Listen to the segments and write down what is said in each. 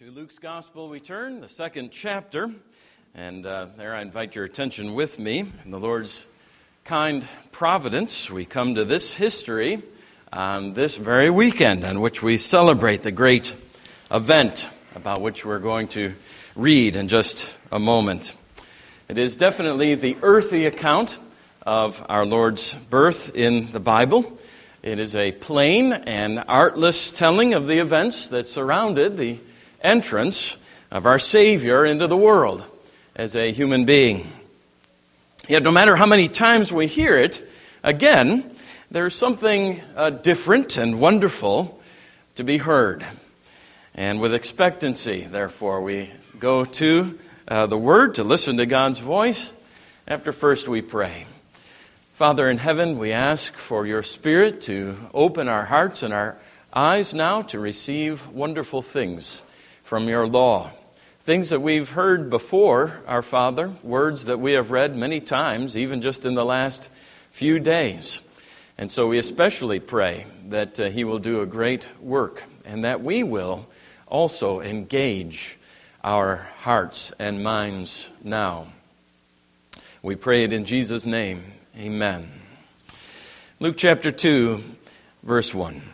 To Luke's Gospel, we turn, the second chapter, and uh, there I invite your attention with me. In the Lord's kind providence, we come to this history on this very weekend on which we celebrate the great event about which we're going to read in just a moment. It is definitely the earthy account of our Lord's birth in the Bible. It is a plain and artless telling of the events that surrounded the entrance of our Savior into the world as a human being. Yet, no matter how many times we hear it, again, there's something uh, different and wonderful to be heard. And with expectancy, therefore, we go to uh, the Word to listen to God's voice. After first we pray. Father in heaven, we ask for your Spirit to open our hearts and our eyes now to receive wonderful things from your law. Things that we've heard before, our Father, words that we have read many times, even just in the last few days. And so we especially pray that uh, He will do a great work and that we will also engage our hearts and minds now. We pray it in Jesus' name. Amen. Luke chapter 2, verse 1.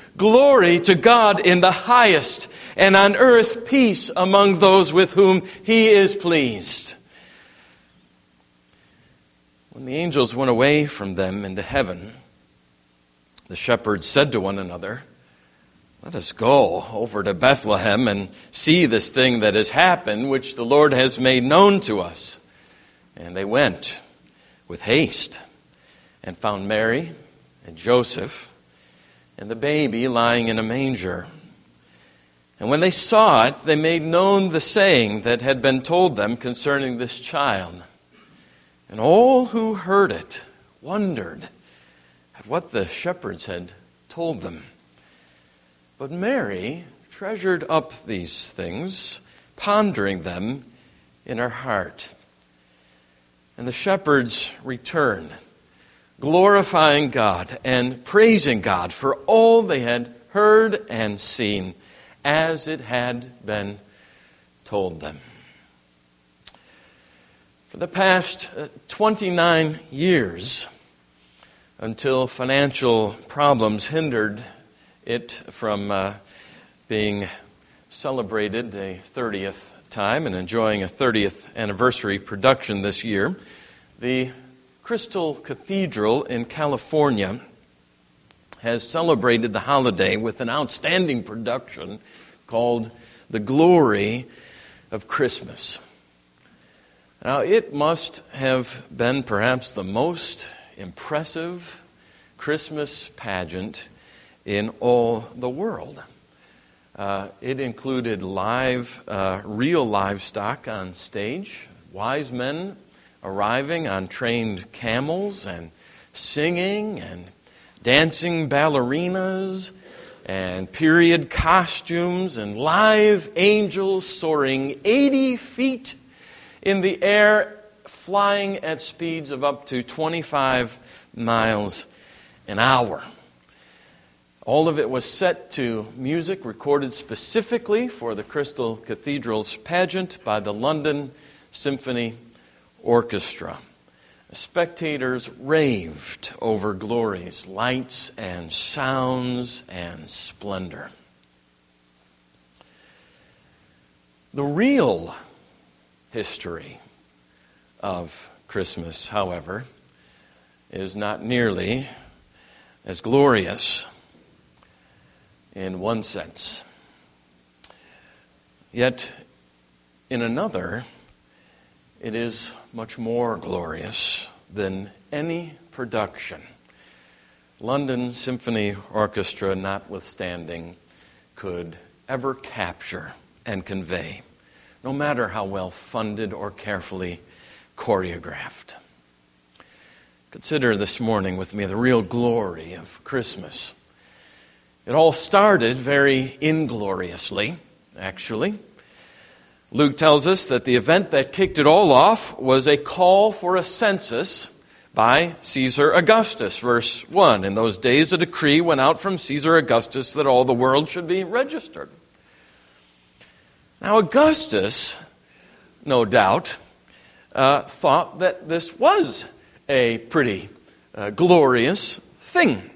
Glory to God in the highest and on earth peace among those with whom he is pleased. When the angels went away from them into heaven, the shepherds said to one another, Let us go over to Bethlehem and see this thing that has happened, which the Lord has made known to us. And they went with haste and found Mary and Joseph and the baby lying in a manger. And when they saw it, they made known the saying that had been told them concerning this child. And all who heard it wondered at what the shepherds had told them. But Mary treasured up these things, pondering them in her heart. And the shepherds returned, glorifying God and praising God for all they had heard and seen as it had been told them. For the past uh, 29 years, until financial problems hindered it from uh, being celebrated a 30th time and enjoying a 30th anniversary production this year, the Crystal Cathedral in California has celebrated the holiday with an outstanding production called The Glory of Christmas. Now, it must have been perhaps the most impressive Christmas pageant in all the world. Uh, it included live, uh, real livestock on stage, wise men arriving on trained camels, and singing and dancing ballerinas, and period costumes, and live angels soaring 80 feet in the air, flying at speeds of up to 25 miles an hour. All of it was set to music recorded specifically for the Crystal Cathedral's pageant by the London Symphony Orchestra. Spectators raved over glory's lights and sounds and splendor. The real history of Christmas, however, is not nearly as glorious in one sense. Yet, in another, it is much more glorious than any production. London Symphony Orchestra, notwithstanding, could ever capture and convey, no matter how well funded or carefully choreographed. Consider this morning with me the real glory of Christmas. It all started very ingloriously, actually. Luke tells us that the event that kicked it all off was a call for a census by Caesar Augustus. Verse 1 In those days, a decree went out from Caesar Augustus that all the world should be registered. Now, Augustus, no doubt, uh, thought that this was a pretty uh, glorious thing.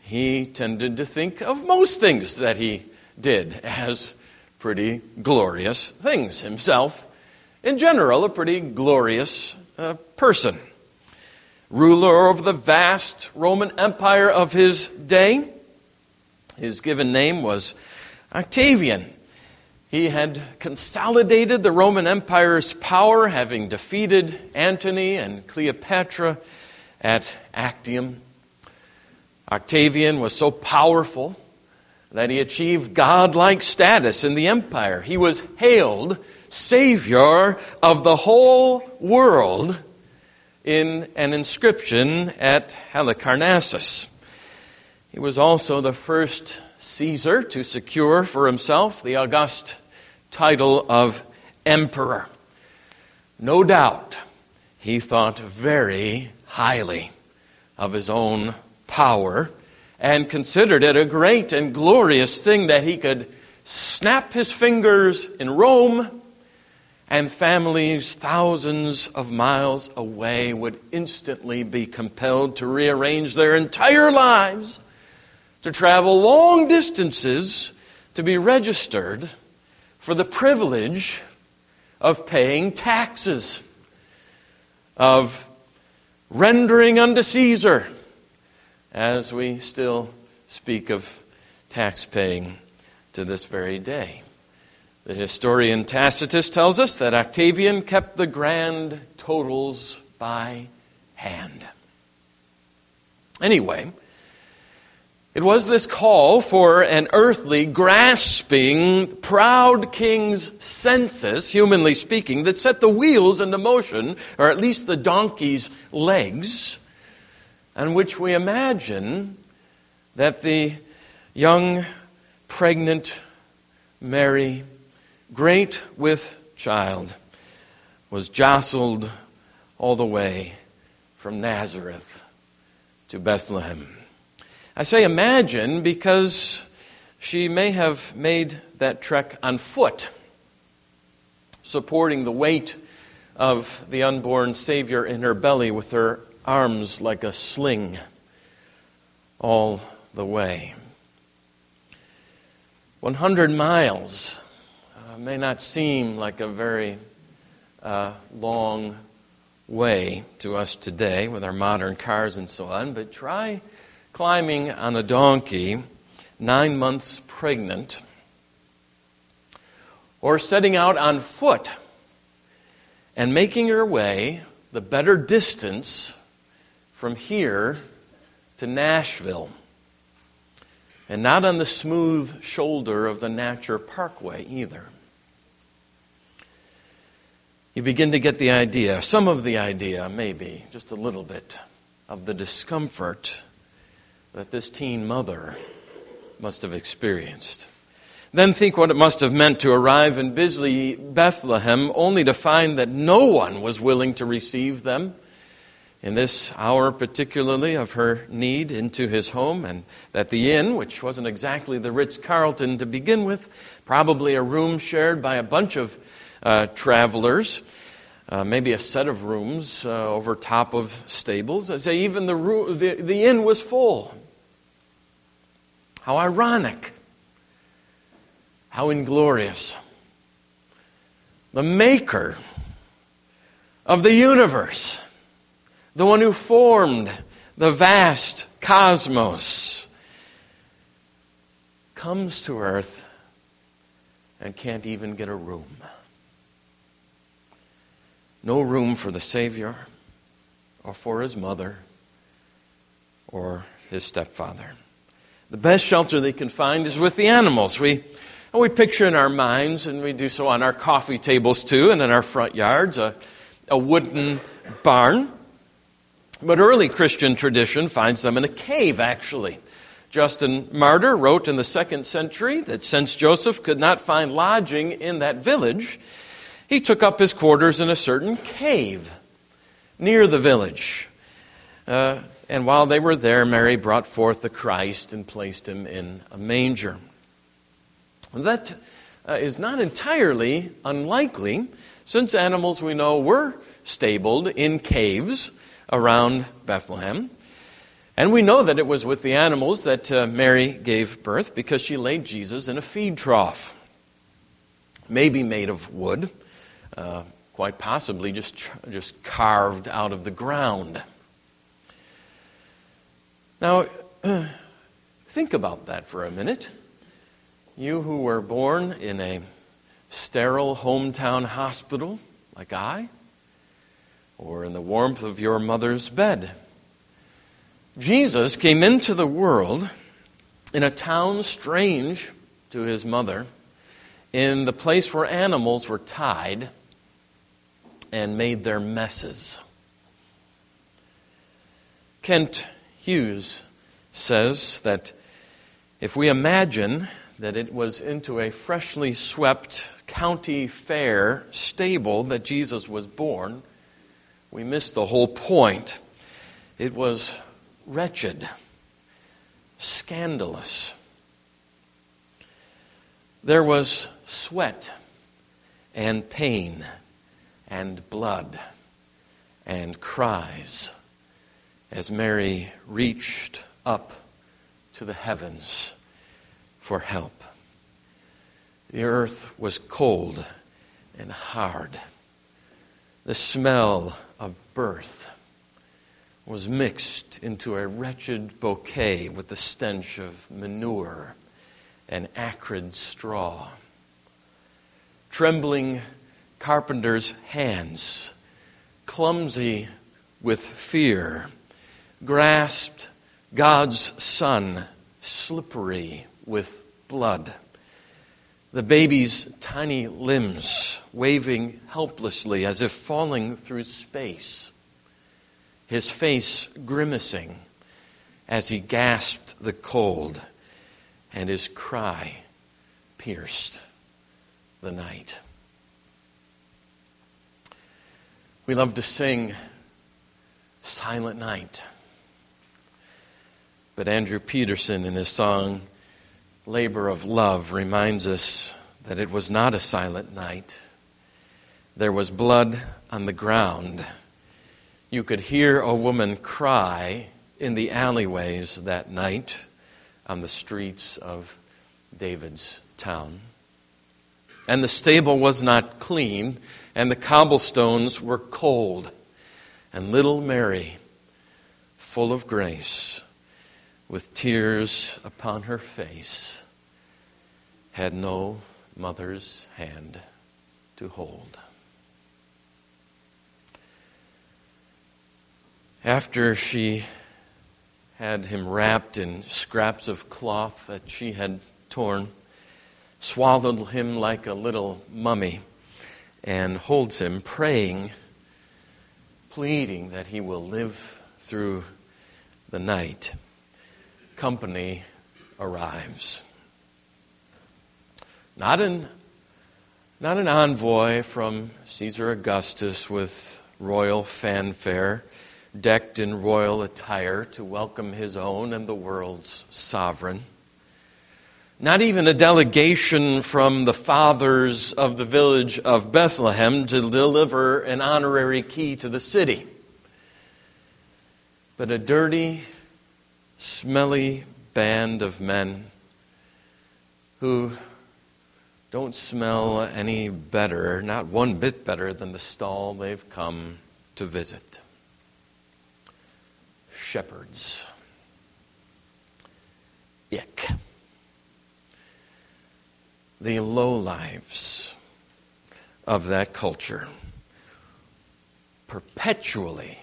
He tended to think of most things that he did as pretty glorious things. Himself, in general, a pretty glorious uh, person. Ruler of the vast Roman Empire of his day. His given name was Octavian. He had consolidated the Roman Empire's power, having defeated Antony and Cleopatra at Actium. Octavian was so powerful that he achieved godlike status in the empire. He was hailed Savior of the whole world in an inscription at Halicarnassus. He was also the first Caesar to secure for himself the august title of emperor. No doubt he thought very highly of his own power and considered it a great and glorious thing that he could snap his fingers in Rome and families thousands of miles away would instantly be compelled to rearrange their entire lives to travel long distances to be registered for the privilege of paying taxes, of rendering unto Caesar, as we still speak of tax paying to this very day. The historian Tacitus tells us that Octavian kept the grand totals by hand. Anyway, it was this call for an earthly, grasping, proud king's census, humanly speaking, that set the wheels into motion, or at least the donkey's legs, and which we imagine that the young, pregnant Mary, great with child, was jostled all the way from Nazareth to Bethlehem. I say imagine because she may have made that trek on foot, supporting the weight of the unborn Savior in her belly with her arms like a sling all the way. 100 miles uh, may not seem like a very uh, long way to us today with our modern cars and so on, but try climbing on a donkey, nine months pregnant, or setting out on foot and making your way the better distance from here to Nashville. and not on the smooth shoulder of the Natcher Parkway either. You begin to get the idea, some of the idea, maybe, just a little bit, of the discomfort that this teen mother must have experienced. Then think what it must have meant to arrive in Bisley, Bethlehem, only to find that no one was willing to receive them in this hour, particularly of her need, into his home, and that the inn, which wasn't exactly the Ritz Carlton to begin with, probably a room shared by a bunch of uh, travelers, uh, maybe a set of rooms uh, over top of stables. I say even the, the, the inn was full. How ironic. How inglorious. The maker of the universe the one who formed the vast cosmos, comes to earth and can't even get a room. No room for the Savior or for his mother or his stepfather. The best shelter they can find is with the animals. We, and we picture in our minds, and we do so on our coffee tables too, and in our front yards, a, a wooden barn but early Christian tradition finds them in a cave, actually. Justin Martyr wrote in the second century that since Joseph could not find lodging in that village, he took up his quarters in a certain cave near the village. Uh, and while they were there, Mary brought forth the Christ and placed him in a manger. That uh, is not entirely unlikely, since animals we know were stabled in caves around Bethlehem. And we know that it was with the animals that uh, Mary gave birth because she laid Jesus in a feed trough, maybe made of wood, uh, quite possibly just, just carved out of the ground. Now, think about that for a minute. You who were born in a sterile hometown hospital, like I, or in the warmth of your mother's bed. Jesus came into the world in a town strange to his mother, in the place where animals were tied and made their messes. Kent Hughes says that if we imagine that it was into a freshly swept county fair stable that Jesus was born, we missed the whole point. It was wretched, scandalous. There was sweat and pain and blood and cries as Mary reached up to the heavens for help. The earth was cold and hard. The smell birth was mixed into a wretched bouquet with the stench of manure and acrid straw. Trembling carpenter's hands, clumsy with fear, grasped God's Son, slippery with blood the baby's tiny limbs waving helplessly as if falling through space, his face grimacing as he gasped the cold, and his cry pierced the night. We love to sing Silent Night. But Andrew Peterson, in his song, labor of love reminds us that it was not a silent night. There was blood on the ground. You could hear a woman cry in the alleyways that night on the streets of David's town. And the stable was not clean, and the cobblestones were cold. And little Mary, full of grace, with tears upon her face, had no mother's hand to hold. After she had him wrapped in scraps of cloth that she had torn, swallowed him like a little mummy, and holds him, praying, pleading that he will live through the night. Company arrives. Not an, not an envoy from Caesar Augustus with royal fanfare decked in royal attire to welcome his own and the world's sovereign. Not even a delegation from the fathers of the village of Bethlehem to deliver an honorary key to the city, but a dirty, smelly band of men who don't smell any better, not one bit better, than the stall they've come to visit shepherds. Ick. The low lives of that culture, perpetually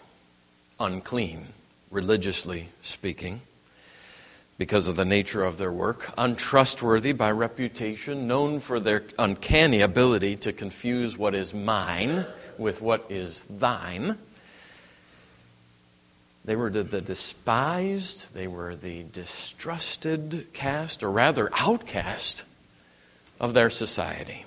unclean, religiously speaking, because of the nature of their work, untrustworthy by reputation, known for their uncanny ability to confuse what is mine with what is thine they were the, despised, they were the distrusted cast, or rather outcast, of their society.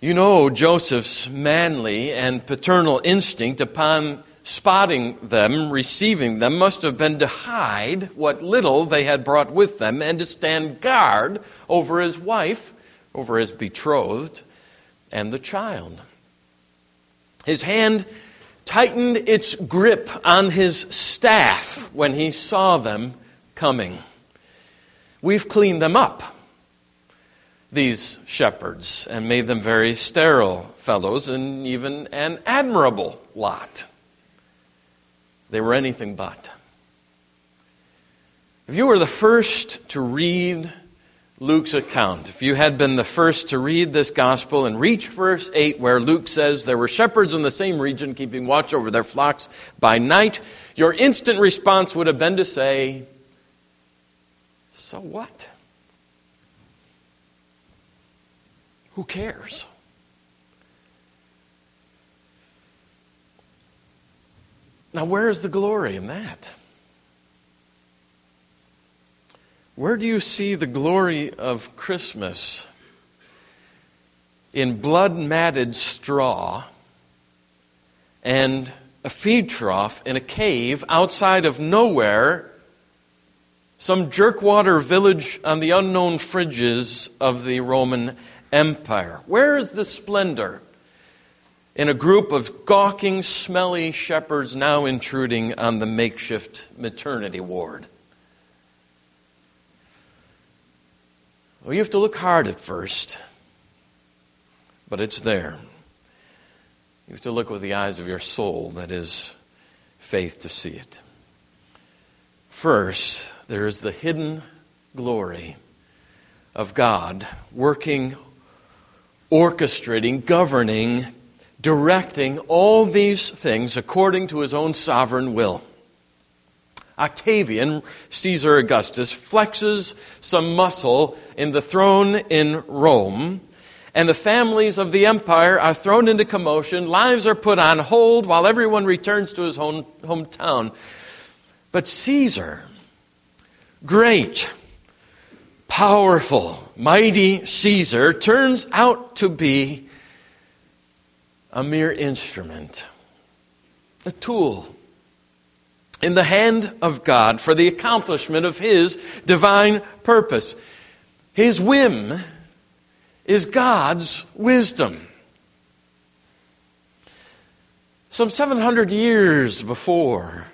You know Joseph's manly and paternal instinct upon spotting them, receiving them, must have been to hide what little they had brought with them and to stand guard over his wife, over his betrothed, and the child. His hand tightened its grip on his staff when he saw them coming. We've cleaned them up, these shepherds, and made them very sterile fellows and even an admirable lot. They were anything but. If you were the first to read Luke's account. If you had been the first to read this gospel and reach verse 8, where Luke says there were shepherds in the same region keeping watch over their flocks by night, your instant response would have been to say, So what? Who cares? Now, where is the glory in that? Where do you see the glory of Christmas? In blood matted straw and a feed trough in a cave outside of nowhere, some jerkwater village on the unknown fringes of the Roman Empire. Where is the splendor? In a group of gawking, smelly shepherds now intruding on the makeshift maternity ward. Well, you have to look hard at first, but it's there. You have to look with the eyes of your soul, that is, faith, to see it. First, there is the hidden glory of God working, orchestrating, governing, directing all these things according to his own sovereign will. Octavian, Caesar Augustus, flexes some muscle in the throne in Rome, and the families of the empire are thrown into commotion. Lives are put on hold while everyone returns to his home, hometown. But Caesar, great, powerful, mighty Caesar, turns out to be a mere instrument, a tool in the hand of God for the accomplishment of His divine purpose. His whim is God's wisdom. Some 700 years before,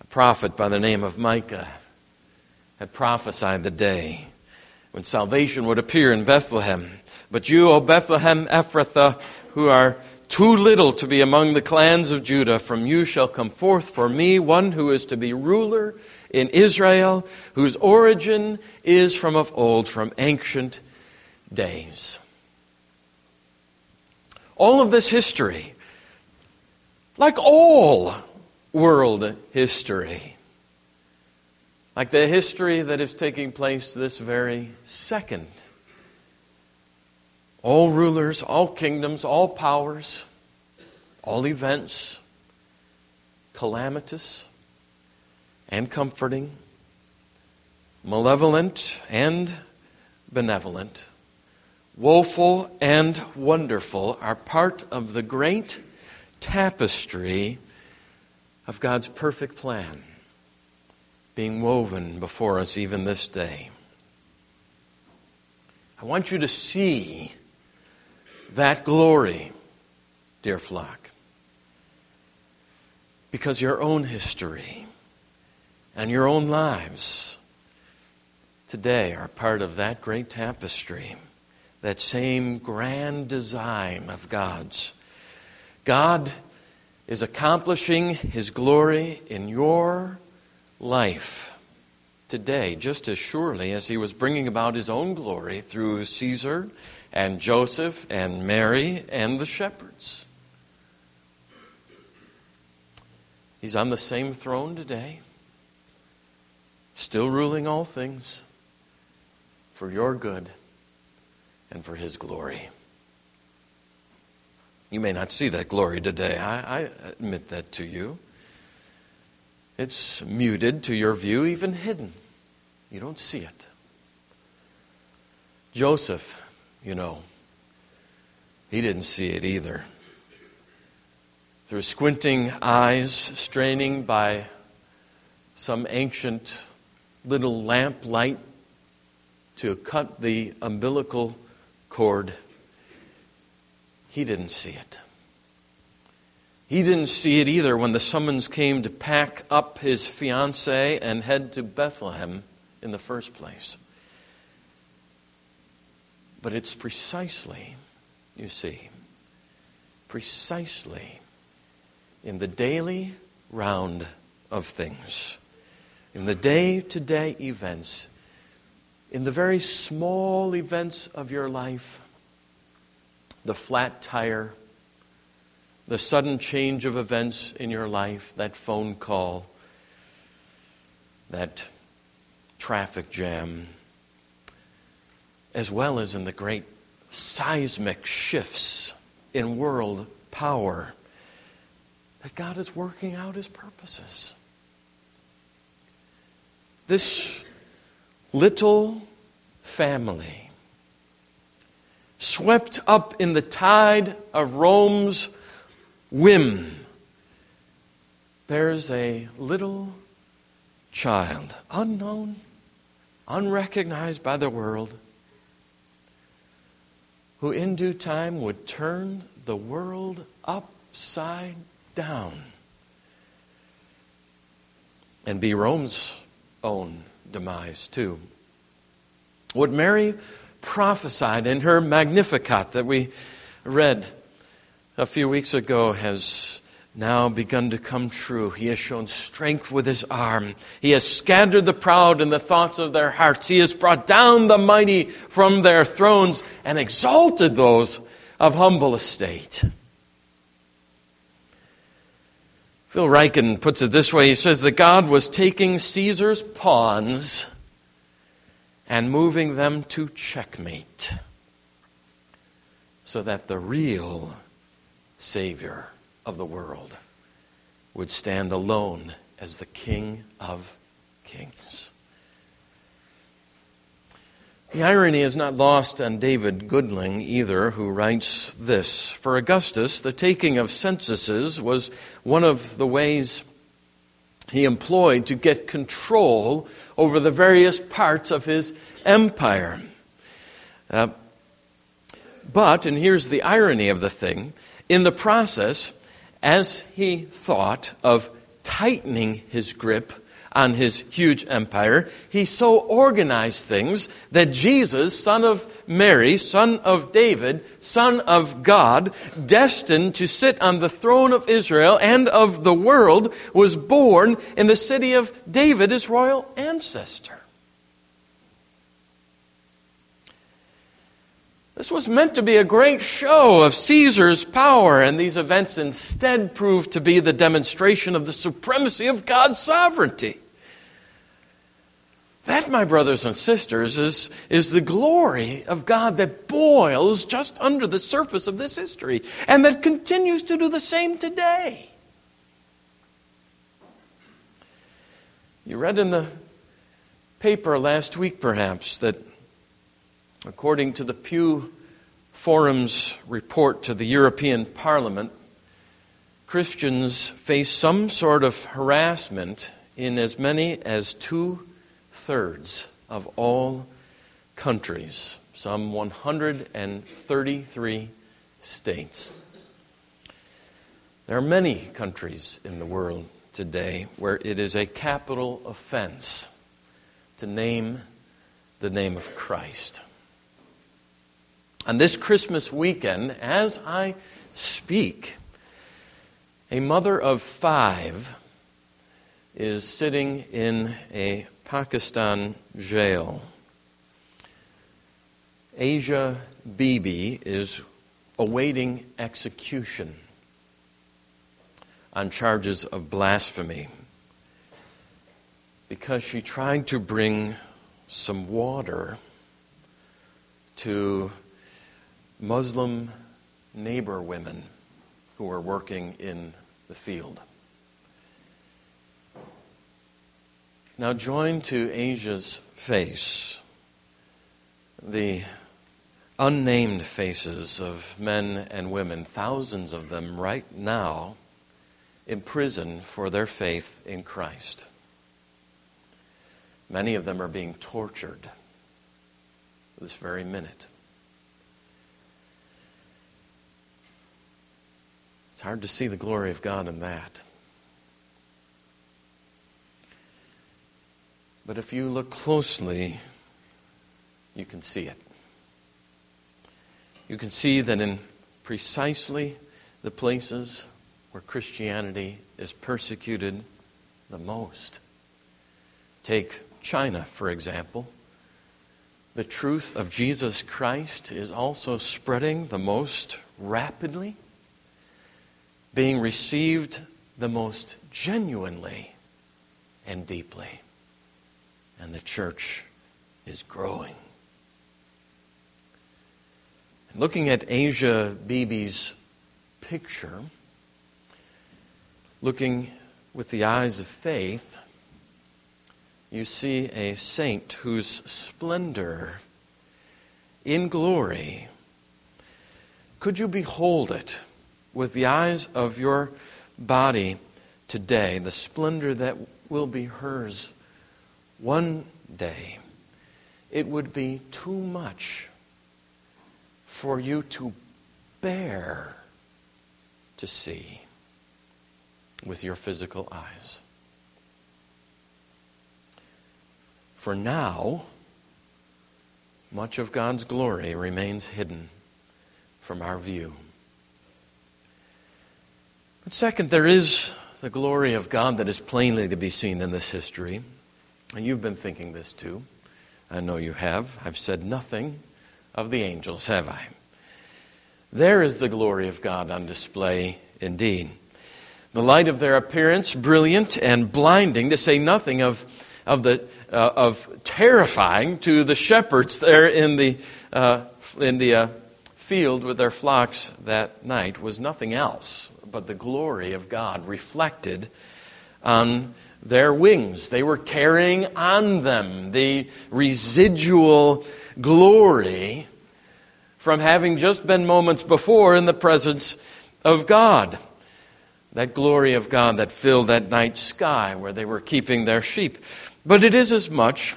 a prophet by the name of Micah had prophesied the day when salvation would appear in Bethlehem. But you, O Bethlehem Ephrathah, who are too little to be among the clans of Judah, from you shall come forth for me one who is to be ruler in Israel, whose origin is from of old, from ancient days. All of this history, like all world history. Like the history that is taking place this very second. All rulers, all kingdoms, all powers, all events, calamitous and comforting, malevolent and benevolent, woeful and wonderful, are part of the great tapestry of God's perfect plan being woven before us even this day. I want you to see that glory, dear flock, because your own history and your own lives today are part of that great tapestry, that same grand design of God's. God is accomplishing His glory in your life today, just as surely as He was bringing about His own glory through Caesar and Joseph and Mary and the shepherds. He's on the same throne today, still ruling all things for your good and for His glory. You may not see that glory today. I, I, admit that to you. It's muted to your view, even hidden. You don't see it. Joseph, you know, he didn't see it either. Through squinting eyes, straining by some ancient little lamp light to cut the umbilical cord, he didn't see it. He didn't see it either when the summons came to pack up his fiancee and head to Bethlehem in the first place. But it's precisely, you see, precisely in the daily round of things, in the day to day events, in the very small events of your life, the flat tire, the sudden change of events in your life, that phone call, that traffic jam, as well as in the great seismic shifts in world power, that God is working out his purposes. This little family, swept up in the tide of Rome's whim, there's a little child, unknown, unrecognized by the world, who in due time would turn the world upside down and be Rome's own demise, too. What Mary prophesied in her Magnificat that we read a few weeks ago has now begun to come true. He has shown strength with his arm. He has scattered the proud in the thoughts of their hearts. He has brought down the mighty from their thrones and exalted those of humble estate. Phil Ryken puts it this way he says that God was taking Caesar's pawns and moving them to checkmate so that the real Savior of the world would stand alone as the King of Kings. The irony is not lost on David Gooding either, who writes this For Augustus, the taking of censuses was one of the ways he employed to get control over the various parts of his empire. Uh, but, and here's the irony of the thing, in the process, as he thought of tightening his grip on his huge empire, he so organized things that Jesus, son of Mary, son of David, son of God, destined to sit on the throne of Israel and of the world, was born in the city of David, his royal ancestor. This was meant to be a great show of Caesar's power, and these events instead proved to be the demonstration of the supremacy of God's sovereignty. That, my brothers and sisters, is, is the glory of God that boils just under the surface of this history and that continues to do the same today. You read in the paper last week, perhaps, that According to the Pew Forum's report to the European Parliament, Christians face some sort of harassment in as many as two thirds of all countries, some 133 states. There are many countries in the world today where it is a capital offense to name the name of Christ. On this Christmas weekend, as I speak, a mother of five is sitting in a Pakistan jail. Asia Bibi is awaiting execution on charges of blasphemy because she tried to bring some water to Muslim neighbor women who were working in the field. Now, joined to Asia's face the unnamed faces of men and women, thousands of them right now in prison for their faith in Christ. Many of them are being tortured this very minute. It's hard to see the glory of God in that. But if you look closely, you can see it. You can see that in precisely the places where Christianity is persecuted the most. Take China, for example. The truth of Jesus Christ is also spreading the most rapidly being received the most genuinely and deeply. And the church is growing. Looking at Asia Bibi's picture, looking with the eyes of faith, you see a saint whose splendor in glory, could you behold it? With the eyes of your body today, the splendor that will be hers one day, it would be too much for you to bear to see with your physical eyes. For now, much of God's glory remains hidden from our view. But second, there is the glory of God that is plainly to be seen in this history. And you've been thinking this too. I know you have. I've said nothing of the angels, have I? There is the glory of God on display indeed. The light of their appearance, brilliant and blinding, to say nothing of, of, the, uh, of terrifying to the shepherds there in the, uh, in the uh, field with their flocks that night, was nothing else but the glory of God reflected on their wings. They were carrying on them the residual glory from having just been moments before in the presence of God. That glory of God that filled that night sky where they were keeping their sheep. But it is as much,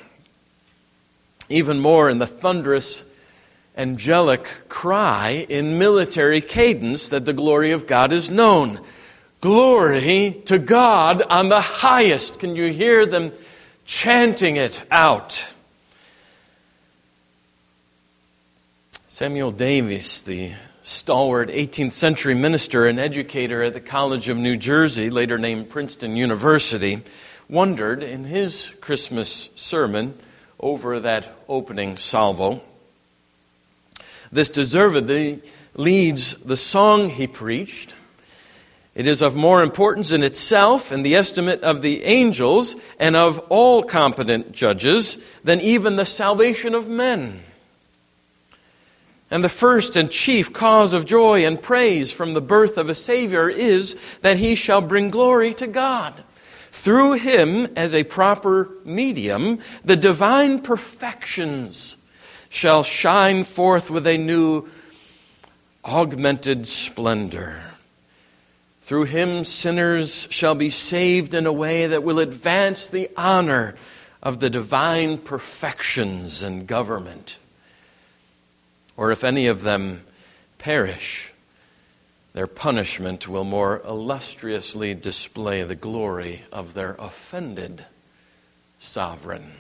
even more in the thunderous angelic cry in military cadence that the glory of God is known. Glory to God on the highest. Can you hear them chanting it out? Samuel Davies, the stalwart 18th century minister and educator at the College of New Jersey, later named Princeton University, wondered in his Christmas sermon over that opening salvo This deservedly leads the song he preached. It is of more importance in itself in the estimate of the angels and of all competent judges than even the salvation of men. And the first and chief cause of joy and praise from the birth of a Savior is that he shall bring glory to God. Through him, as a proper medium, the divine perfections shall shine forth with a new augmented splendor. Through him, sinners shall be saved in a way that will advance the honor of the divine perfections and government. Or if any of them perish, their punishment will more illustriously display the glory of their offended sovereign.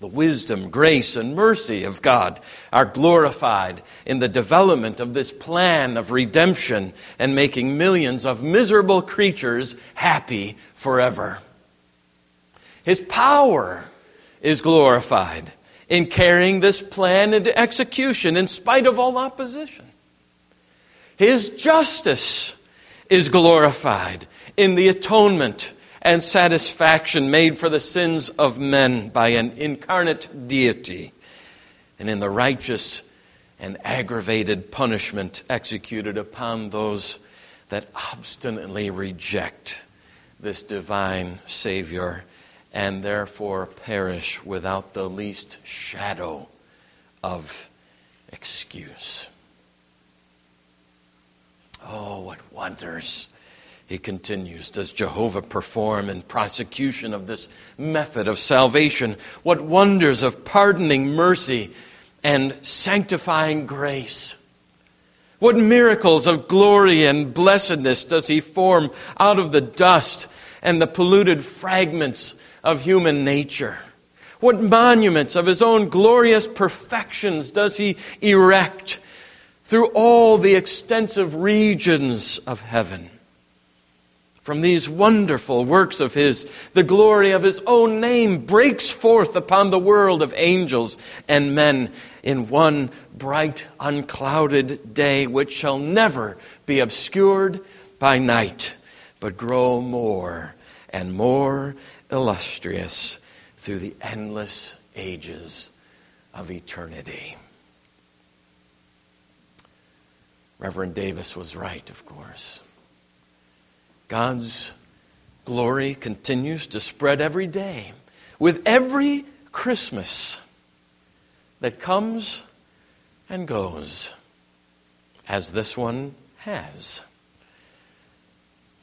The wisdom, grace, and mercy of God are glorified in the development of this plan of redemption and making millions of miserable creatures happy forever. His power is glorified in carrying this plan into execution in spite of all opposition. His justice is glorified in the atonement and satisfaction made for the sins of men by an incarnate deity, and in the righteous and aggravated punishment executed upon those that obstinately reject this divine Savior and therefore perish without the least shadow of excuse. Oh, what wonders he continues, does Jehovah perform in prosecution of this method of salvation? What wonders of pardoning mercy and sanctifying grace? What miracles of glory and blessedness does he form out of the dust and the polluted fragments of human nature? What monuments of his own glorious perfections does he erect through all the extensive regions of heaven? From these wonderful works of His, the glory of His own name breaks forth upon the world of angels and men in one bright, unclouded day, which shall never be obscured by night, but grow more and more illustrious through the endless ages of eternity. Reverend Davis was right, of course. God's glory continues to spread every day with every Christmas that comes and goes, as this one has.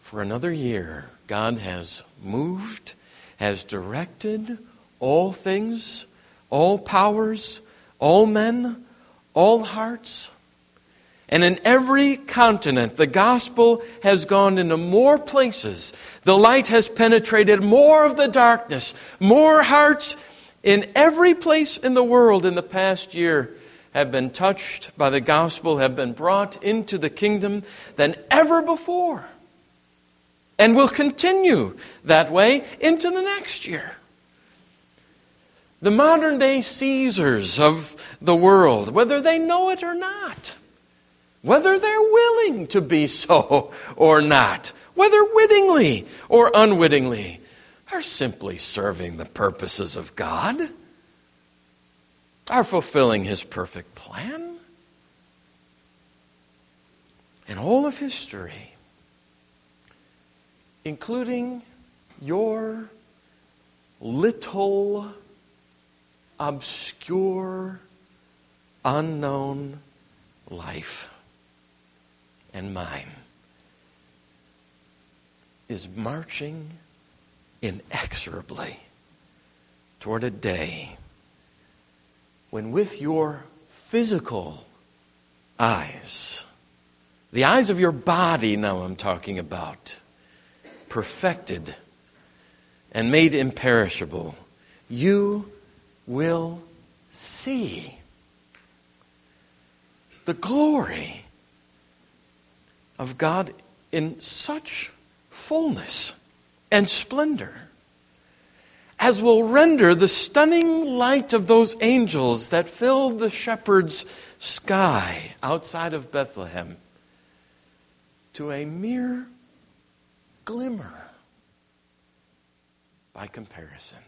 For another year, God has moved, has directed all things, all powers, all men, all hearts and in every continent, the gospel has gone into more places. The light has penetrated more of the darkness. More hearts in every place in the world in the past year have been touched by the gospel, have been brought into the kingdom than ever before. And will continue that way into the next year. The modern day Caesars of the world, whether they know it or not, whether they're willing to be so or not, whether wittingly or unwittingly, are simply serving the purposes of God, are fulfilling His perfect plan. In all of history, including your little, obscure, unknown life and mine is marching inexorably toward a day when, with your physical eyes, the eyes of your body, now I'm talking about, perfected and made imperishable, you will see the glory of God in such fullness and splendor as will render the stunning light of those angels that filled the shepherd's sky outside of Bethlehem to a mere glimmer by comparison.